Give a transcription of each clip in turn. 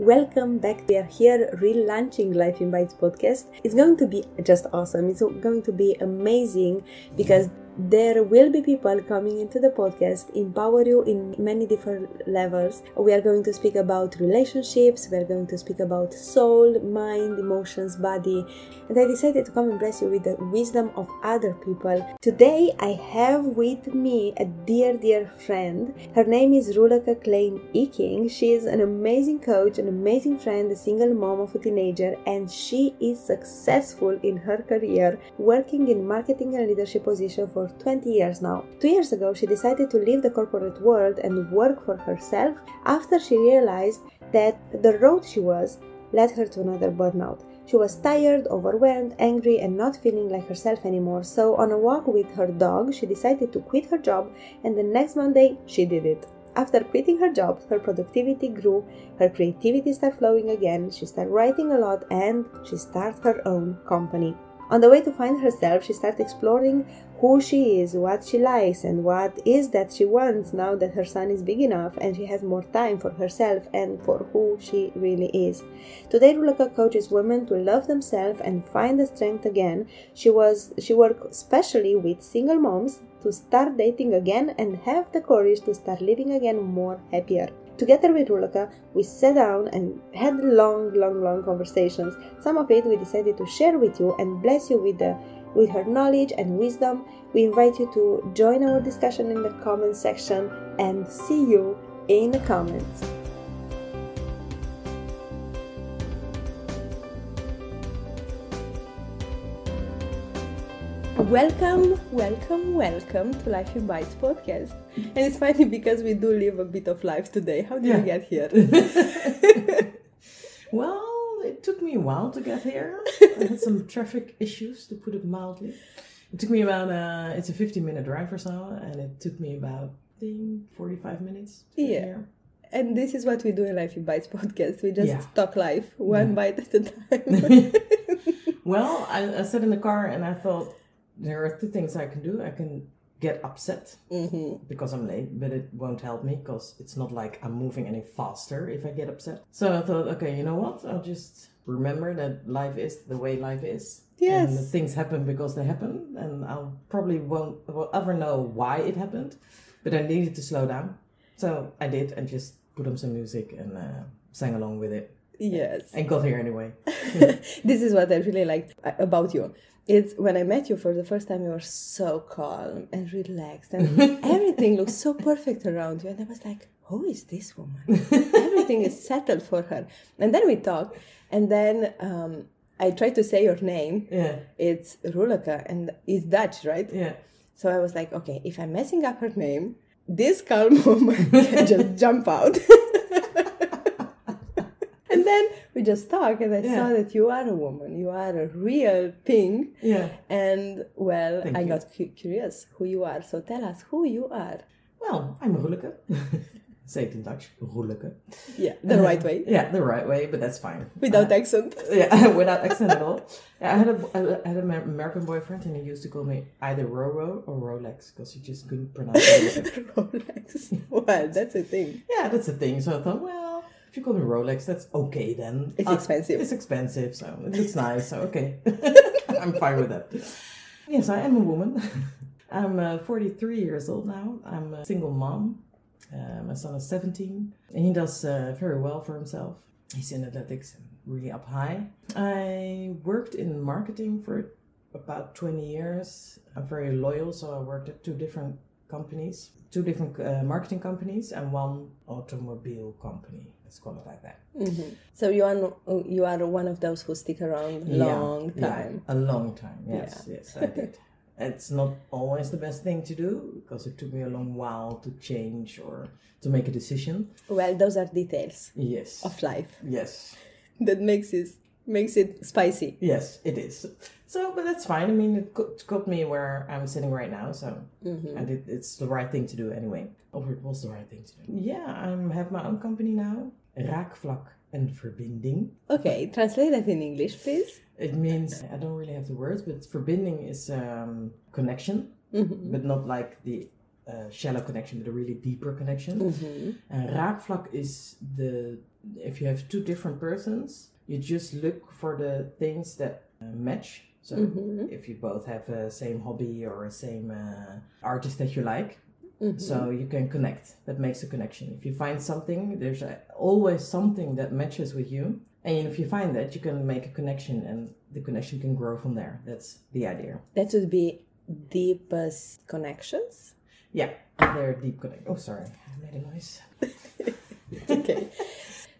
Welcome back. We are here relaunching Life in Bites podcast. It's going to be just awesome. It's going to be amazing because there will be people coming into the podcast empower you in many different levels. We are going to speak about relationships we are going to speak about soul mind emotions body. And i decided to come and bless you with the wisdom of other people. Today i have with me a dear dear friend. Her name is rulaka klein eking she is an amazing coach an amazing friend a single mom of a teenager and she is successful in her career working in marketing and leadership position for 20 years now. Two years ago, she decided to leave the corporate world and work for herself after she realized that the road she was led her to another burnout. She was tired, overwhelmed, angry, and not feeling like herself anymore. So, on a walk with her dog, she decided to quit her job, and the next Monday, she did it. After quitting her job, her productivity grew, her creativity started flowing again, she started writing a lot, and she started her own company. On the way to find herself, she started exploring who she is, what she likes, and what is that she wants now that her son is big enough and she has more time for herself and for who she really is. Today, Rulaka coaches women to love themselves and find the strength again. She was she worked especially with single moms to start dating again and have the courage to start living again more happier. Together with Rulaka, we sat down and had long, long, long conversations. Some of it we decided to share with you and bless you with the with her knowledge and wisdom. We invite you to join our discussion in the comment section and see you in the comments. Welcome, welcome, welcome to Life in Bites podcast. And it's funny because we do live a bit of life today. How did Yeah. you get here? Well, it took me a while to get here. I had some traffic issues, to put it mildly. It took me about, uh, it's a 15 minute drive or so, and it took me about, I think, 45 minutes to get Yeah. here. and this is what we do in Life in Bites podcast. We just Yeah. talk life one Yeah. bite at a time. Well, I, I sat in the car and I thought, there are two things I can do. I can get upset hmm because I'm late, but it won't help me because it's not like I'm moving any faster if I get upset. So I thought, okay, you know what? I'll just remember that life is the way life is. Yes. And things happen because they happen, and I'll probably won't will ever know why it happened, but I needed to slow down. So I did and just put on some music and uh, sang along with it Yes. and got here anyway. this is what I really liked uh, about you. It's when I met you for the first time, you were so calm and relaxed, and everything looked so perfect around you. And I was like, who is this woman? everything is settled for her. And then we talk, and then um, I tried to say your name. Yeah, It's Rulaka, and it's Dutch, right? yeah. So I was like, okay, if I'm messing up her name, this calm woman can just jump out. and then we just talk, and I Yeah. saw that you are a woman, you are a real thing. Yeah. And well, Thank I you. got cu- curious who you are. So tell us who you are. Well, I'm Roeleke. Say it in Dutch, Roeleke. Yeah, the right way, Yeah, the right way, but that's fine. without accent. Yeah, without accent at all. Yeah, I had a I had an American boyfriend, and he used to call me either Roro or Rolex because he just couldn't pronounce it. Rolex. Well, that's a thing. yeah, that's a thing. So I thought, well, if you call me Rolex, that's okay then. It's Uh, expensive. It's expensive, so it looks nice. So okay, I'm fine with that. Yes, I am a woman. I'm uh, 43 years old now. I'm a single mom. Uh, my son is 17, and he does uh, very well for himself. He's in athletics and really up high. I worked in marketing for about 20 years. I'm very loyal, so I worked at two different companies, two different uh, marketing companies, and one automobile company. Let's call it like that. Mhm. So you are you are one of those who stick around a long Yeah, time. a long time. Yes, yes, I did. It's not always the best thing to do because it took me a long while to change or to make a decision. Well, those are details Yes. of life Yes. that makes it makes it spicy. Yes, it is. So, but that's fine. I mean, it got, got me where I'm sitting right now. So, Mm-hmm. and it, it's the right thing to do anyway. Or it was the right thing to do. Yeah, I have my own company now. Raakvlak en verbinding. Okay, translate that in English, please. It means I don't really have the words, but verbinding is um, connection, Mhm. but not like the uh, shallow connection, but a really deeper connection. Mhm. And raakvlak is the if you have two different persons, you just look for the things that uh, match. So Mhm. if you both have a same hobby or a same uh, artist that you like, Mhm. so you can connect. That makes a connection. If you find something, there's always something that matches with you, and if you find that, you can make a connection, and the connection can grow from there. That's the idea. That would be deepest connections. Yeah, they're deep connections. Oh, sorry, I made a noise. okay.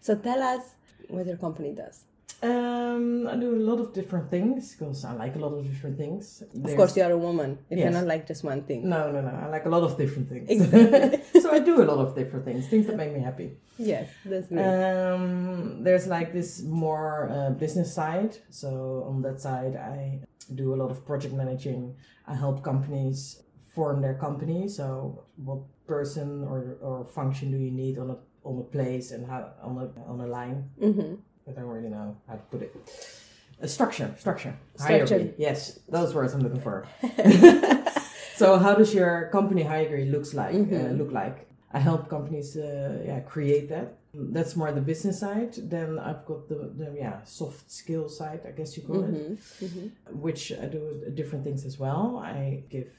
So tell us what your company does. Um, I do a lot of different things because I like a lot of different things. Of course, you are a woman. If You Yes. cannot like just one thing. No, no, no. I like a lot of different things. Exactly. so I do a lot of different things, things that make me happy. Yes, that's great. Um, there's like this more uh, business side. So on that side, I do a lot of project managing. I help companies form their company. So what person or, or function do you need on a on a place and how on a on a line? hmm I don't really know how to put it. Structure, structure, Structure. Hierarchy. Yes, those words I'm looking for. so, how does your company hierarchy looks like? Uh, Mhm. look like? I help companies, uh, yeah, create that. That's more the business side. Then I've got the, the yeah soft skill side, I guess you call it, hmm hmm which I do different things as well. I give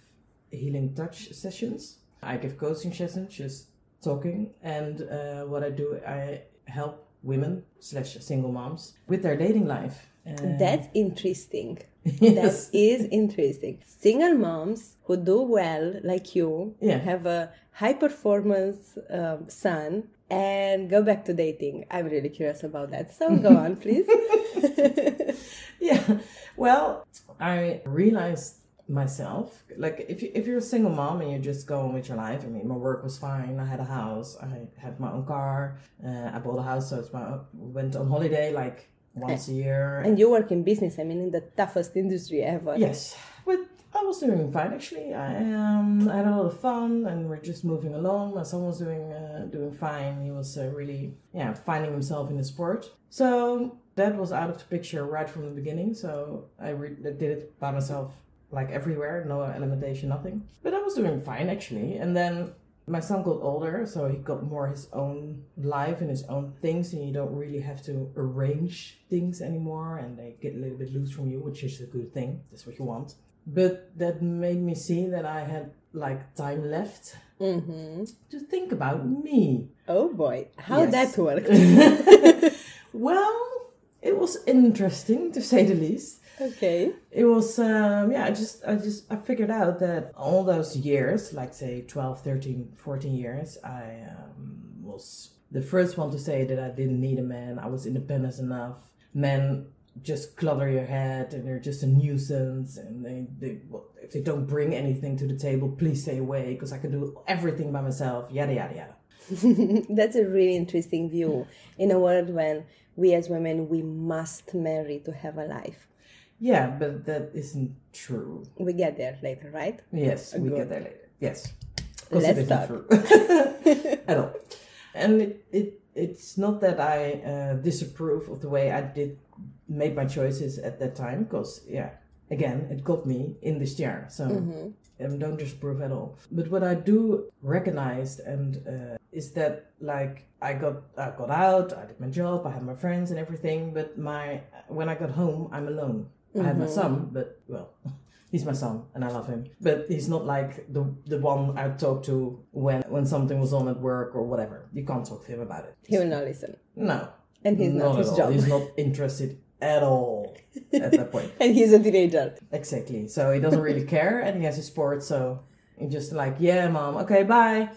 healing touch sessions. I give coaching sessions, just talking, and uh, what I do, I help women slash single moms with their dating life. Uh, That's interesting. yes. That is interesting. Single moms who do well, like you, Yeah. have a high performance um, son and go back to dating. I'm really curious about that. So go on, please. yeah. Well, I realized myself like if you if you're a single mom and you're just going with your life. I mean, my work was fine. I had a house. I had my own car. Uh, I bought a house, so it's my went on holiday like once a year. and you work in business, I mean, in the toughest industry ever. Yes, but I was doing fine actually. I um, I had a lot of fun, and we're just moving along. My son was doing uh, doing fine. He was uh, really yeah finding himself in the sport. So that was out of the picture right from the beginning. So I re- I did it by myself, like everywhere, no alimentation, nothing. But I was doing fine actually, and then. My son got older, so he got more his own life and his own things, and you don't really have to arrange things anymore, and they get a little bit loose from you, which is a good thing. That's what you want. But that made me see that I had like time left hmm to think about me. Oh boy, how Yes. that worked. well, it was interesting to say the least. Okay. It was um, yeah, I just I just I figured out that all those years, like say 12, 13, 14 years, I um, was the first one to say that I didn't need a man. I was independent enough. Men just clutter your head and they're just a nuisance and they, they well, if they don't bring anything to the table please stay away because i can do everything by myself yada yada yada That's a really interesting view in a world when we as women we must marry to have a life. Yeah but that isn't true We get there later, right? yes we Good. get there later Yes. Let's talk. true at all and it, it it's not that i uh, disapprove of the way i did made my choices at that time because yeah again it got me in this chair so Mhm. um, don't disapprove at all. But what I do recognize and uh, is that like I got I got out, I did my job, I had my friends and everything. But my when I got home, I'm alone. I have my son, but well, he's my son and I love him. But he's not like the the one I talk to when when something was on at work or whatever. You can't talk to him about it. He will not listen. No, And he's not, at his job. He's not interested at all at that point. and he's a teenager. Exactly. So he doesn't really care, and he has his sport. So he just like, yeah, mom, okay, bye,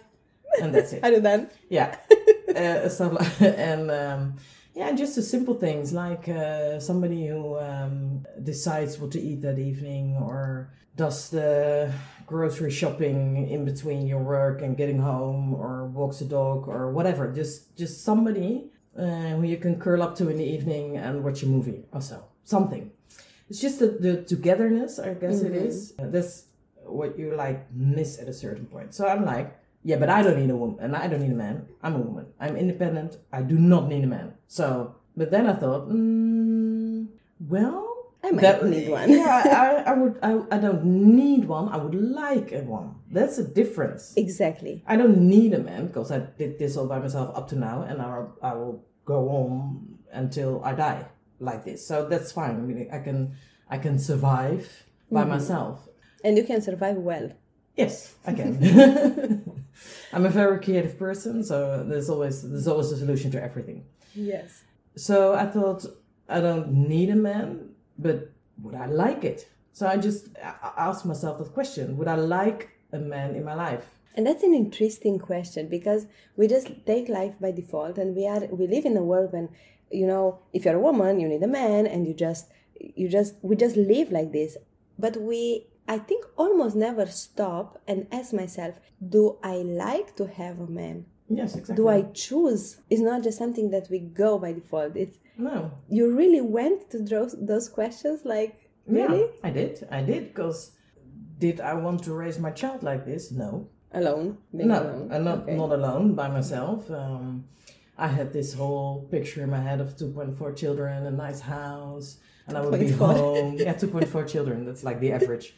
and that's it. I do that. Yeah, uh, stuff like and um, yeah, just the simple things like uh, somebody who um, decides what to eat that evening, or does the grocery shopping in between your work and getting home, or walks the dog, or whatever. Just just somebody uh, who you can curl up to in the evening and watch a movie or so. Something. It's just the, the togetherness, I guess it is. Uh, that's what you like miss at a certain point. So I'm like, yeah, but I don't need a woman, and I don't need a man. I'm a woman. I'm independent. I do not need a man. So, but then I thought, mm, well, I might need one. yeah, I, I would. I, I don't need one. I would like a one. That's a difference. Exactly. I don't need a man because I did this all by myself up to now, and I, I will go on until I die like this. So that's fine. I mean, I can I can survive by myself. And you can survive well. Yes, I can. I'm a very creative person, so there's always there's always a solution to everything. Yes. So I thought I don't need a man, but would I like it? So I just asked myself that question: Would I like a man in my life? And that's an interesting question because we just take life by default and we are we live in a world when you know if you're a woman you need a man and you just you just we just live like this but we I think almost never stop and ask myself do I like to have a man Yes, exactly. do I choose it's not just something that we go by default it's No. you really went to those those questions like really Yeah, I did. I did because did I want to raise my child like this? No. alone being no, alone. Not Okay. not alone by myself. Um, I had this whole picture in my head of 2.4 children, a nice house, and I would be 2.4. home. Yeah, 2.4 children. That's like the average.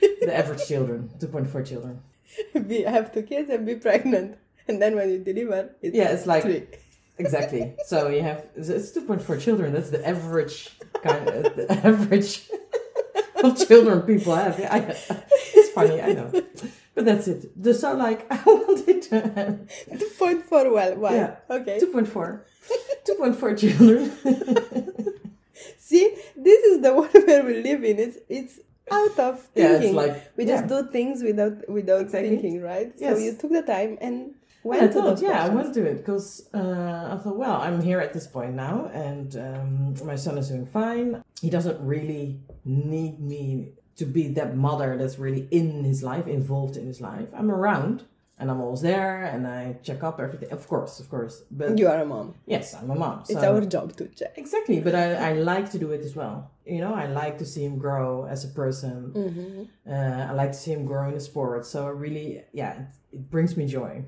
the average children, 2.4 children. be have two kids and be pregnant and then when you deliver it's Yeah, it's like three. exactly. So you have it's- it's 2.4 children. That's the average kind of the average of children people have. Yeah, I, it's funny, I know, but that's it. The- So like I wanted to have 2.4 well why Yeah. okay 2.4 2.4 children see this is the world where we live in it's it's out of thinking. Yeah, like- we just yeah. do things without without Exactly. thinking right Yes. so you took the time and Yeah, went I to thought, yeah, I went to it because uh, I thought, well, I'm here at this point now, and um, my son is doing fine. He doesn't really need me to be that mother that's really in his life, involved in his life. I'm around, and I'm always there, and I check up everything. Of course, of course, but you are a mom yes, I'm a mom. it's our job to check Exactly, but I, I like to do it as well. You know, I like to see him grow as a person. Mm-hmm. Uh, I like to see him grow in the sport. So really, yeah, it, it brings me joy.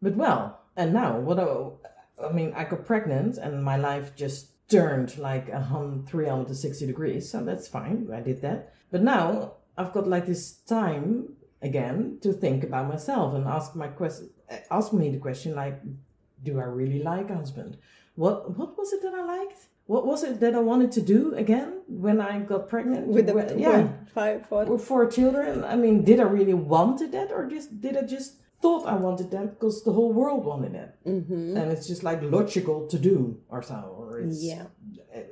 But well, and now what? I, I mean, I got pregnant, and my life just turned like a hun- 360 degrees. So that's fine. I did that. But now I've got like this time again to think about myself and ask my question. Ask me the question like, do I really like a husband? What What was it that I liked? What was it that I wanted to do again when I got pregnant? with the Well, yeah, five four with four children. I mean, did I really wanted that, or just did I just thought I wanted that because the whole world wanted that, mm-hmm. and it's just like logical to do or so, or it's yeah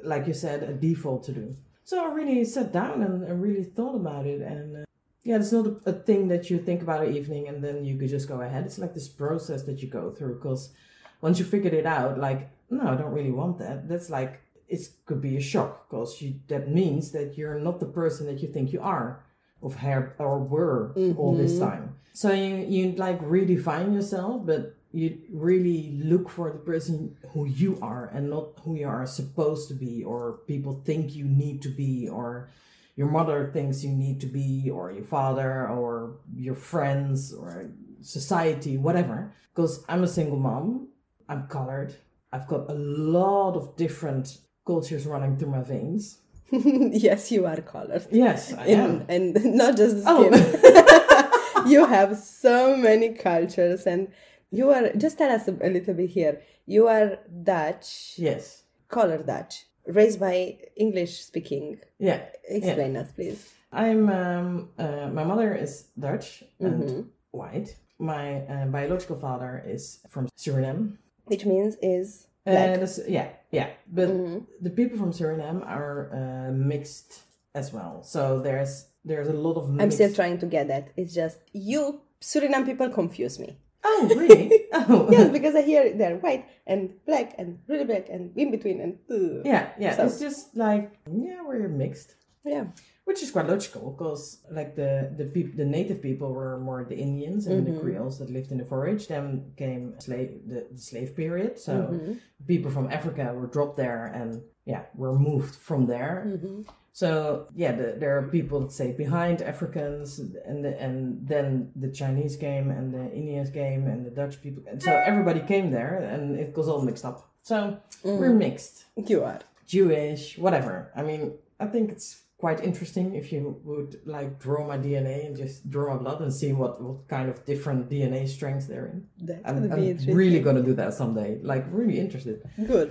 like you said, a default to do. So I really sat down and, and really thought about it, and uh, yeah, it's not a, thing that you think about an evening and then you could just go ahead. It's like this process that you go through because once you figured it out, like no, I don't really want that. That's like it could be a shock because you that means that you're not the person that you think you are, of have or were all this mm-hmm. time. So you you like redefine yourself, but you really look for the person who you are and not who you are supposed to be or people think you need to be or your mother thinks you need to be or your father or your friends or society whatever because i'm a single mom i'm colored i've got a lot of different cultures running through my veins. Yes you are colored. Yes i am. and, and not just the Oh. skin. You have so many cultures and you are just tell us a, a little bit here. You are dutch. Yes. Color dutch raised by english speaking yeah explain us please i'm um uh, my mother is dutch and Mhm. white my uh, biological father is from suriname which means is Uh, yeah, yeah. But Mhm. the people from Suriname are uh, mixed as well. So there's there's a lot of. i'm still trying to get that it's just you suriname people confuse me Oh really? oh yes because i hear they're white and black and really black and in between and uh, yeah, yeah. So- It's just like yeah, we're mixed, yeah which is quite logical because like the the people, the native people were more the Indians and the Mhm. Creoles that lived in the forage. Then came slave the, the slave period. So Mhm. people from Africa were dropped there and yeah, were moved from there. Mhm. So yeah, the, there are people that say behind Africans, and the, and then the Chinese came, and the Indians came, and the Dutch people, and so everybody came there, and it was all mixed up. So we're mixed, you are Jewish, whatever. I mean, I think it's quite interesting if you would like draw my DNA and just draw my blood and see what, what kind of different DNA strengths they're in. That I'm, would I'm really gonna do that someday. Like really interested. good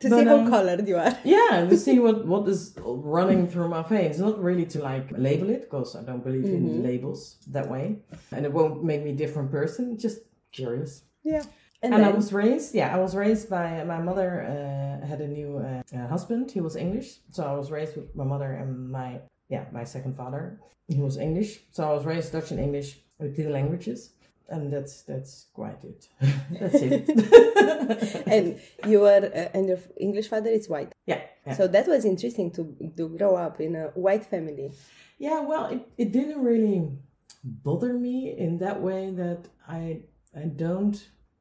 to But, see um, colored you are. Yeah, to see what what is running through my veins. Not really to like label it because I don't believe Mm-hmm. in labels that way, and it won't make me a different person. Just curious. Yeah. And, And, I was raised, yeah, I was raised by my mother. Uh, had a new uh, uh, husband. He was English, so I was raised with my mother and my yeah my second father. He was English, so I was raised Dutch and English with two languages, and that's that's quite it. that's it. and you were uh, and your English father is white. yeah, yeah. So that was interesting to to grow up in a white family. Yeah, well, it, it didn't really bother me in that way that I I don't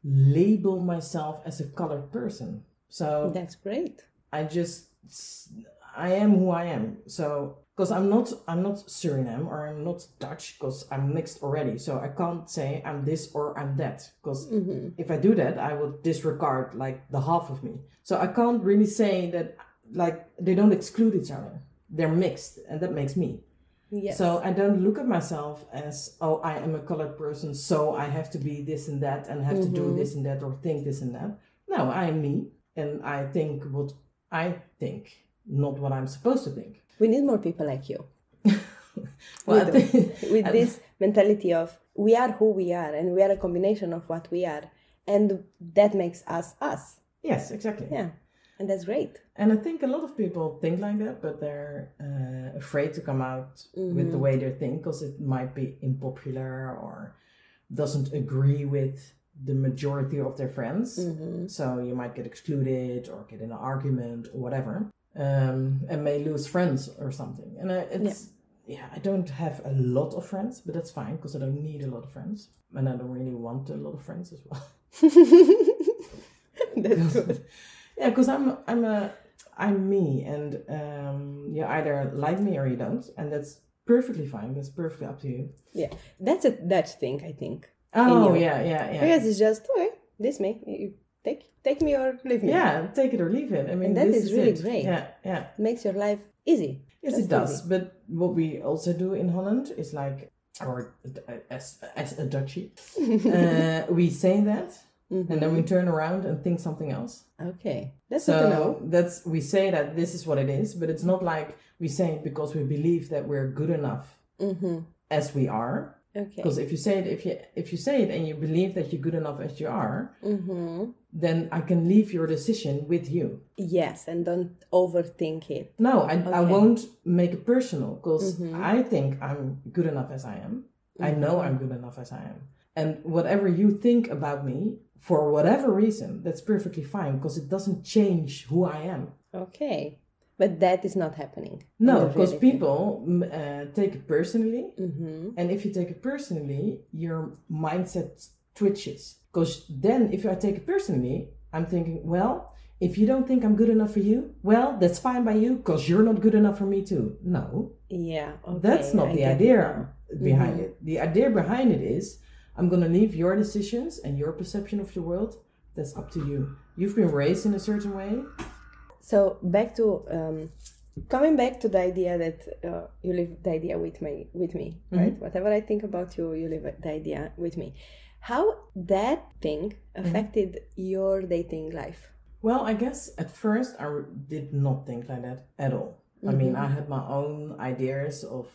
label myself as a colored person. So That's great. I just I am who I am. So because I'm not I'm not Suriname or I'm not Dutch because I'm mixed already. So I can't say I'm this or I'm that because mm-hmm. if I do that, I would disregard like the half of me. So I can't really say that like they don't exclude each other. They're mixed, and that makes me. Yes. So I don't look at myself as, oh, I am a colored person, so I have to be this and that and have to do mm-hmm. this and that or think this and that. No, I am me and I think what I think, not what I'm supposed to think. we need more people like you Well, I We do. think- with this mentality of we are who we are and we are a combination of what we are and that makes us us. yes, exactly. Yeah. And that's great. And I think a lot of people think like that, but they're uh, afraid to come out with the way they think because it might be unpopular or doesn't agree with the majority of their friends. So you might get excluded or get in an argument or whatever, um, and may lose friends or something. And uh, it's yeah. I don't have a lot of friends, but that's fine because I don't need a lot of friends, and I don't really want a lot of friends as well. That's good. Yeah, because I'm I'm a I'm me, and um, you either like me or you don't, and that's perfectly fine. That's perfectly up to you. Yeah. That's a Dutch thing, I think. Oh yeah, yeah, yeah. Because it's just okay, this me. You take take me or leave me. Yeah, take it or leave it. I mean, And that this is really it. great. Yeah, yeah. It makes your life easy. Yes, Just it does. But what we also do in Holland is like, or as as a Dutchie, uh, we say that, and then we mm-hmm. turn around and think something else. Okay. That's good to know. That's we say that this is what it is, but it's not like we say it because we believe that we're good enough mm-hmm. as we are. Okay. Because if you say it, if you if you say it and you believe that you're good enough as you are, mm-hmm. then I can leave your decision with you. Yes, and don't overthink it. No, I, I won't make it personal because I think I'm good enough as I am. I know I'm good enough as I am. And whatever you think about me, for whatever reason, that's perfectly fine because it doesn't change who I am. Okay. But that is not happening. No, because people uh, take it personally. And if you take it personally, your mindset twitches. Because then, if I take it personally, I'm thinking, well, if you don't think I'm good enough for you, well, that's fine by you because you're not good enough for me too. No, Yeah. Okay. that's not I the it idea now. behind it. The idea behind it is I'm going to leave your decisions and your perception of the world. That's up to you. You've been raised in a certain way. So back to um, coming back to the idea that uh, you live the idea with me, with me, right? Whatever I think about you, you live the idea with me. How that thing affected your dating life? Well, I guess at first I did not think like that at all. I mean, I had my own ideas of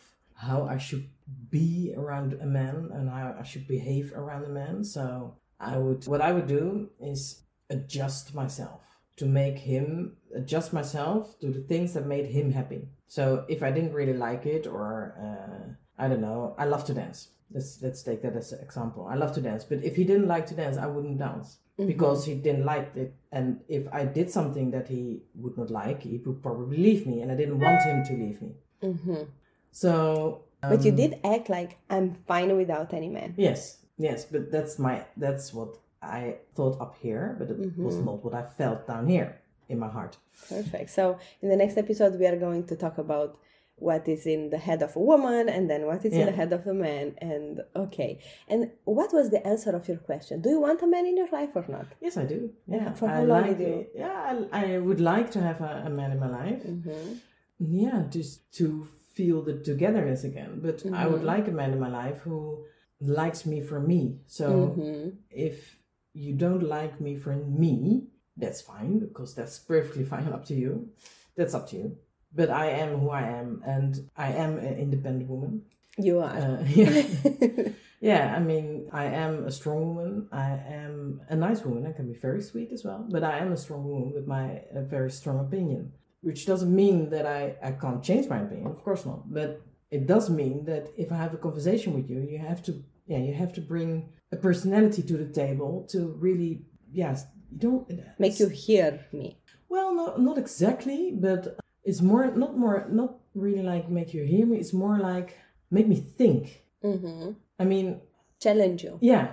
how I should be around a man and how I should behave around a man. So I would, what I would do is adjust myself to make him adjust myself to the things that made him happy. So if I didn't really like it, or uh, I don't know, I love to dance. Let's let's take that as an example. I love to dance, but if he didn't like to dance, I wouldn't dance because he didn't like it. And if I did something that he would not like, he would probably leave me, and I didn't want him to leave me. So But you did act like I'm fine without any man. Yes, yes, but that's my that's what I thought up here, but it was not what I felt down here in my heart. Perfect. So in the next episode, we are going to talk about what is in the head of a woman and then what is in the head of a man. And okay. And what was the answer of your question? Do you want a man in your life or not? Yes, I do. Yeah, For I how long like did you- Yeah, I, I would like to have a, a man in my life. Mm-hmm. yeah, just to feel the togetherness again. But I would like a man in my life who likes me for me. So hmm if you don't like me for me, that's fine because that's perfectly fine up to you. That's up to you. But I am who I am, and I am an independent woman. You are. Uh, yeah. yeah, I mean, I am a strong woman. I am a nice woman. I can be very sweet as well. But I am a strong woman with my a very strong opinion, which doesn't mean that I, I can't change my opinion. Of course not. But it does mean that if I have a conversation with you, you have to yeah you have to bring a personality to the table to really yes you don't Make you hear me. well no not exactly but it's more not more not really like make you hear me it's more like make me think hmm i mean Challenge you. yeah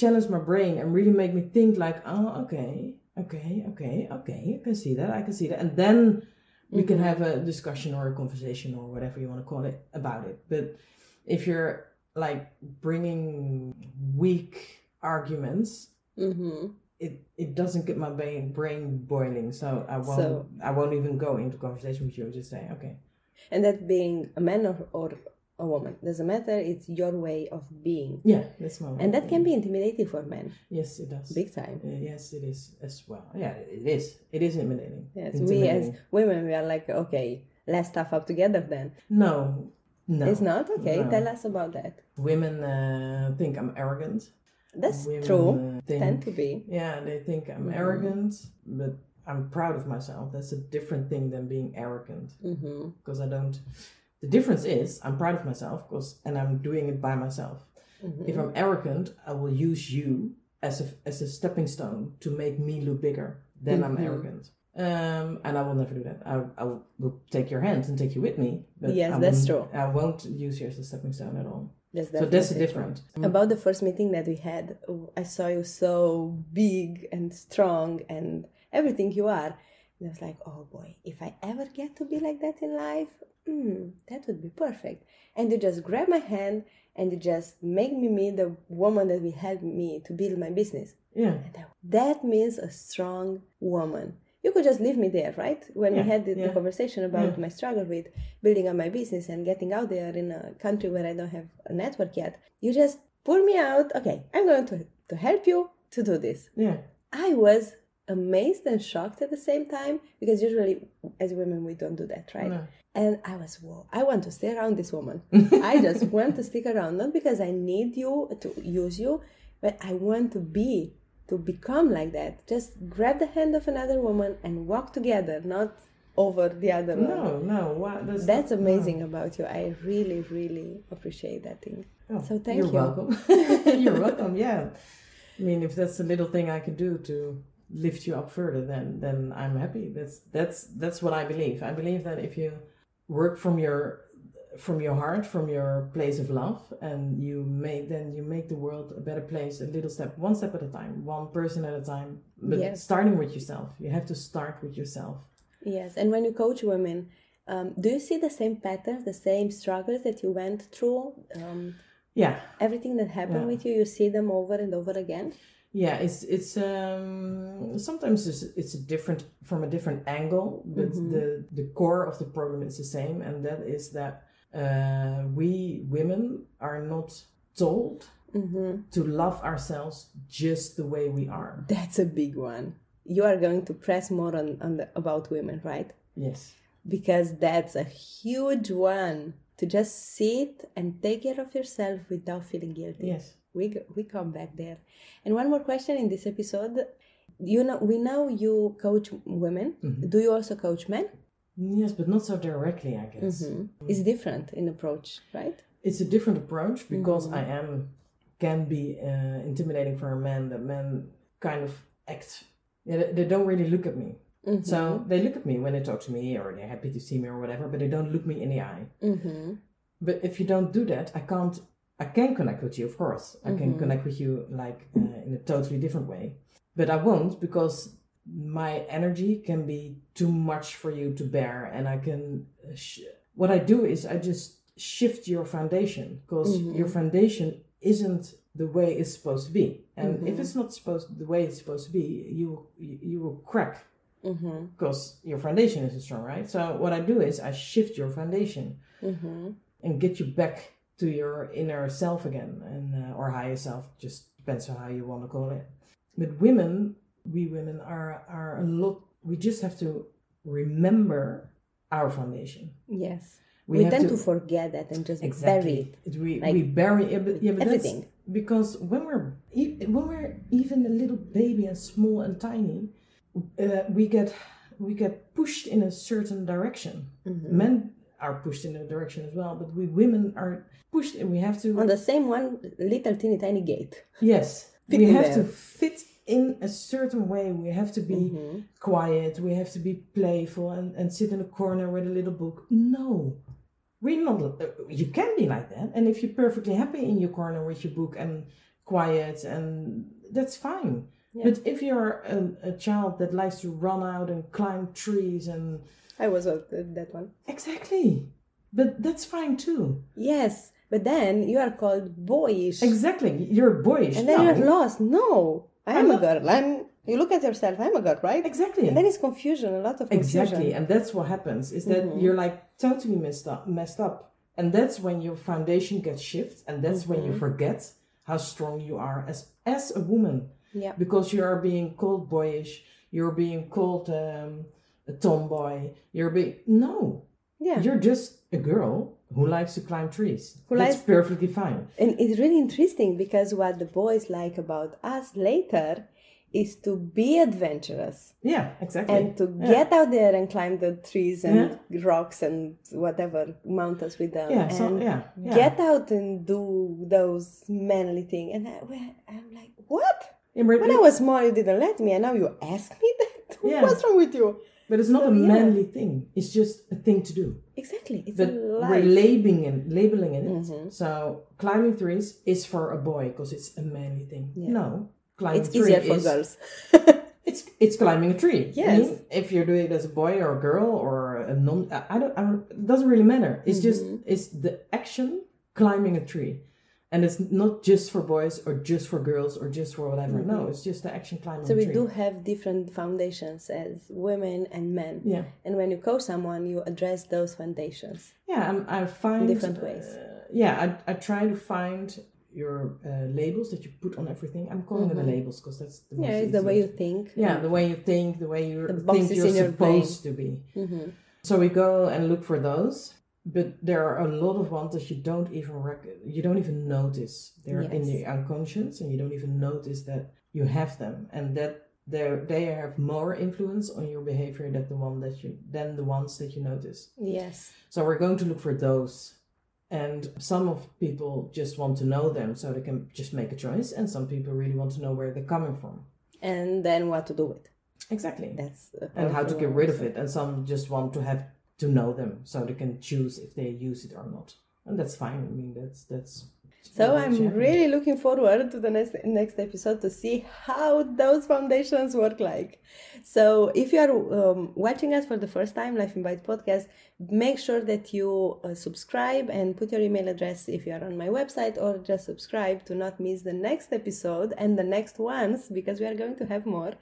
challenge my brain and really make me think like oh okay okay okay okay. I can see that i can see that. And then we can have a discussion or a conversation or whatever you want to call it about it. But if you're like bringing weak arguments hmm it it doesn't get my brain brain boiling. So i won't So- i won't even go into conversation with you. Just say okay. And that being a man or, or a woman doesn't matter. It's your way of being, yeah that's my and that can be intimidating for men, yes it does big time. Yes it is as well yeah it is it is intimidating Yes, we as women we are like, okay, let's tough up together then. no no It's not okay. No. Tell us about that. women uh, think i'm arrogant That's Women, true. uh, think, Tend to be. yeah they think i'm Mhm. arrogant but i'm proud of myself that's a different thing than being arrogant because I don't. The difference is I'm proud of myself, because and I'm doing it by myself. hmm If I'm arrogant, I will use you as a as a stepping stone to make me look bigger. Then I'm Mhm. arrogant, um, and I will never do that. I, I will take your hand and take you with me. But Yes, I that's true. I won't use you as a stepping stone at all. That's so that's the definitely true. About the first meeting that we had, I saw you so big and strong and everything you are. And I was like, oh boy, if I ever get to be like that in life, mm, that would be perfect. And you just grab my hand and you just make me meet the woman that will help me to build my business. Yeah, I- that means a strong woman. You could just leave me there, right? When we had the, the conversation about Yeah. my struggle with building up my business and getting out there in a country where I don't have a network yet, you just pull me out. Okay, I'm going to, to help you to do this. yeah, I was amazed and shocked at the same time because usually as women we don't do that, right? No. And I was, whoa, I want to stay around this woman. I just want to stick around, not because I need you to use you, but I want to be, to become like that. Just grab the hand of another woman and walk together, not over the other one. no, no. What? That's, That's not- amazing about you. I really, really appreciate that thing. Oh, So thank you're you. welcome. you're welcome. Yeah, I mean, if that's a little thing I can do to lift you up further, then then I'm happy. That's that's that's what I believe. I believe that if you work from your from your heart, from your place of love, and you make then you make the world a better place, a little step, one step at a time, one person at a time. But Yes. starting with yourself, you have to start with yourself. Yes, and when you coach women, um, do you see the same patterns, the same struggles that you went through? Um, Yeah, everything that happened Yeah. with you, you see them over and over again? Yeah, it's it's um sometimes it's it's a different from a different angle, but the the core of the problem is the same, and that is that uh, we women are not told Mm-hmm. to love ourselves just the way we are. That's a big one. You are going to press more on, on the, about women, right? Yes. Because that's a huge one to just sit and take care of yourself without feeling guilty. Yes. we go, we come back there. And one more question in this episode. You know, we know you coach women. Do you also coach men? Yes, but not so directly, I guess. It's different in approach, right? It's a different approach because I am can be uh, intimidating for a man that men kind of act. Yeah, they, they don't really look at me. So they look at me when they talk to me or they're happy to see me or whatever, but they don't look me in the eye. Mm-hmm. But if you don't do that, I can't. I can connect with you, of course. I can connect with you like uh, in a totally different way, but I won't because my energy can be too much for you to bear, and I can. Uh, sh- what I do is I just shift your foundation because your foundation isn't the way it's supposed to be, and if it's not supposed the way it's supposed to be, you you, you will crack Mm-hmm. because your foundation isn't strong, right? So what I do is I shift your foundation Mm-hmm. and get you back to your inner self again, and uh, or higher self, just depends on how you want to call it. But women, we women are are a lot. We just have to remember our foundation. Yes. We, have tend to, forget that and just bury exactly. it. It- we Like, we bury yeah, but, yeah, but everything. because when we're when we're even a little baby and small and tiny, uh, we get we get pushed in a certain direction. Mm-hmm. Men are pushed in a direction as well, but we women are pushed, and we have to On the same one little teeny tiny gate. yes, we have there. to fit in a certain way. We have to be Mm-hmm. quiet. We have to be playful and, and sit in a corner with a little book. No. We're not, uh, you can be like that. And if you're perfectly happy in your corner with your book and quiet, and that's fine. Yeah. But if you're a, a child that likes to run out and climb trees and I was that one. exactly, but that's fine too. Yes, but then you are called boyish. Exactly, you're boyish. And then no. you're lost. No, I I'm a girl. I'm. You look at yourself. I'm a girl, right? Exactly. And then it's confusion. A lot of confusion. Exactly, and that's what happens is that Mm-hmm. you're like totally messed up, messed up, and that's when your foundation gets shift, and that's when Mm-hmm. you forget how strong you are as as a woman, Yeah. because you are being called boyish, you're being called um, a tomboy, you're being no, Yeah. you're just a girl who likes to climb trees. Who that's likes- perfectly fine. And it's really interesting because what the boys like about us later is to be adventurous Yeah, exactly. and to Yeah. get out there and climb the trees and rocks and whatever mountains with them yeah, so, yeah, yeah. get out and do those manly thing. And I, i'm like, what? Yeah, When I was small, you didn't let me, and now you ask me that. Yeah. What's wrong with you? But it's not so, a yeah. manly thing. It's just a thing to do. Exactly, it's but a we're. Mm-hmm. labeling it, labeling it. So climbing trees is for a boy because it's a manly thing. No, climbing It's easier for is, girls. It's it's climbing a tree. I Yes. mean, if you're doing it as a boy or a girl or a non, I I don't, I don't it doesn't really matter. It's just Mm-hmm. it's the action climbing a tree, and it's not just for boys or just for girls or just for whatever. No, it's just the action climbing. Mm-hmm. So we tree. do have different foundations as women and men. Yeah. And when you coach someone, you address those foundations. Yeah, I'm, I find different ways. uh, yeah, I, I try to find your uh, labels that you put on everything. I'm calling them the labels because that's the most Mm-hmm. Yeah, it's the way you think. Yeah, the way you think, the way you think you're in your supposed to be. Mm-hmm. So we go and look for those, but there are a lot of ones that you don't even rec- you don't even notice. They're in the unconscious, and you don't even notice that you have them, and that they they have more influence on your behavior than the one that you than the ones that you notice. Yes. So we're going to look for those. And some of people just want to know them so they can just make a choice, and some people really want to know where they're coming from. And then what to do with. Exactly. That's and how to get rid of it. And some just want to have to know them so they can choose if they use it or not. And that's fine. I mean, that's that's. So I'm happening. really looking forward to the next next episode to see how those foundations work like. So if you are um, watching us for the first time, Life in Bite podcast, make sure that you uh, subscribe and put your email address if you are on my website, or just subscribe to not miss the next episode and the next ones because we are going to have more.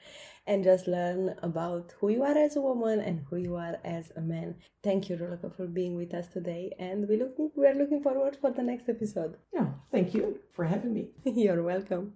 And just learn about who you are as a woman and who you are as a man. Thank you, Rolaka, for being with us today, and we looking we are looking forward for the next episode. Yeah. Thank you for having me. You're welcome.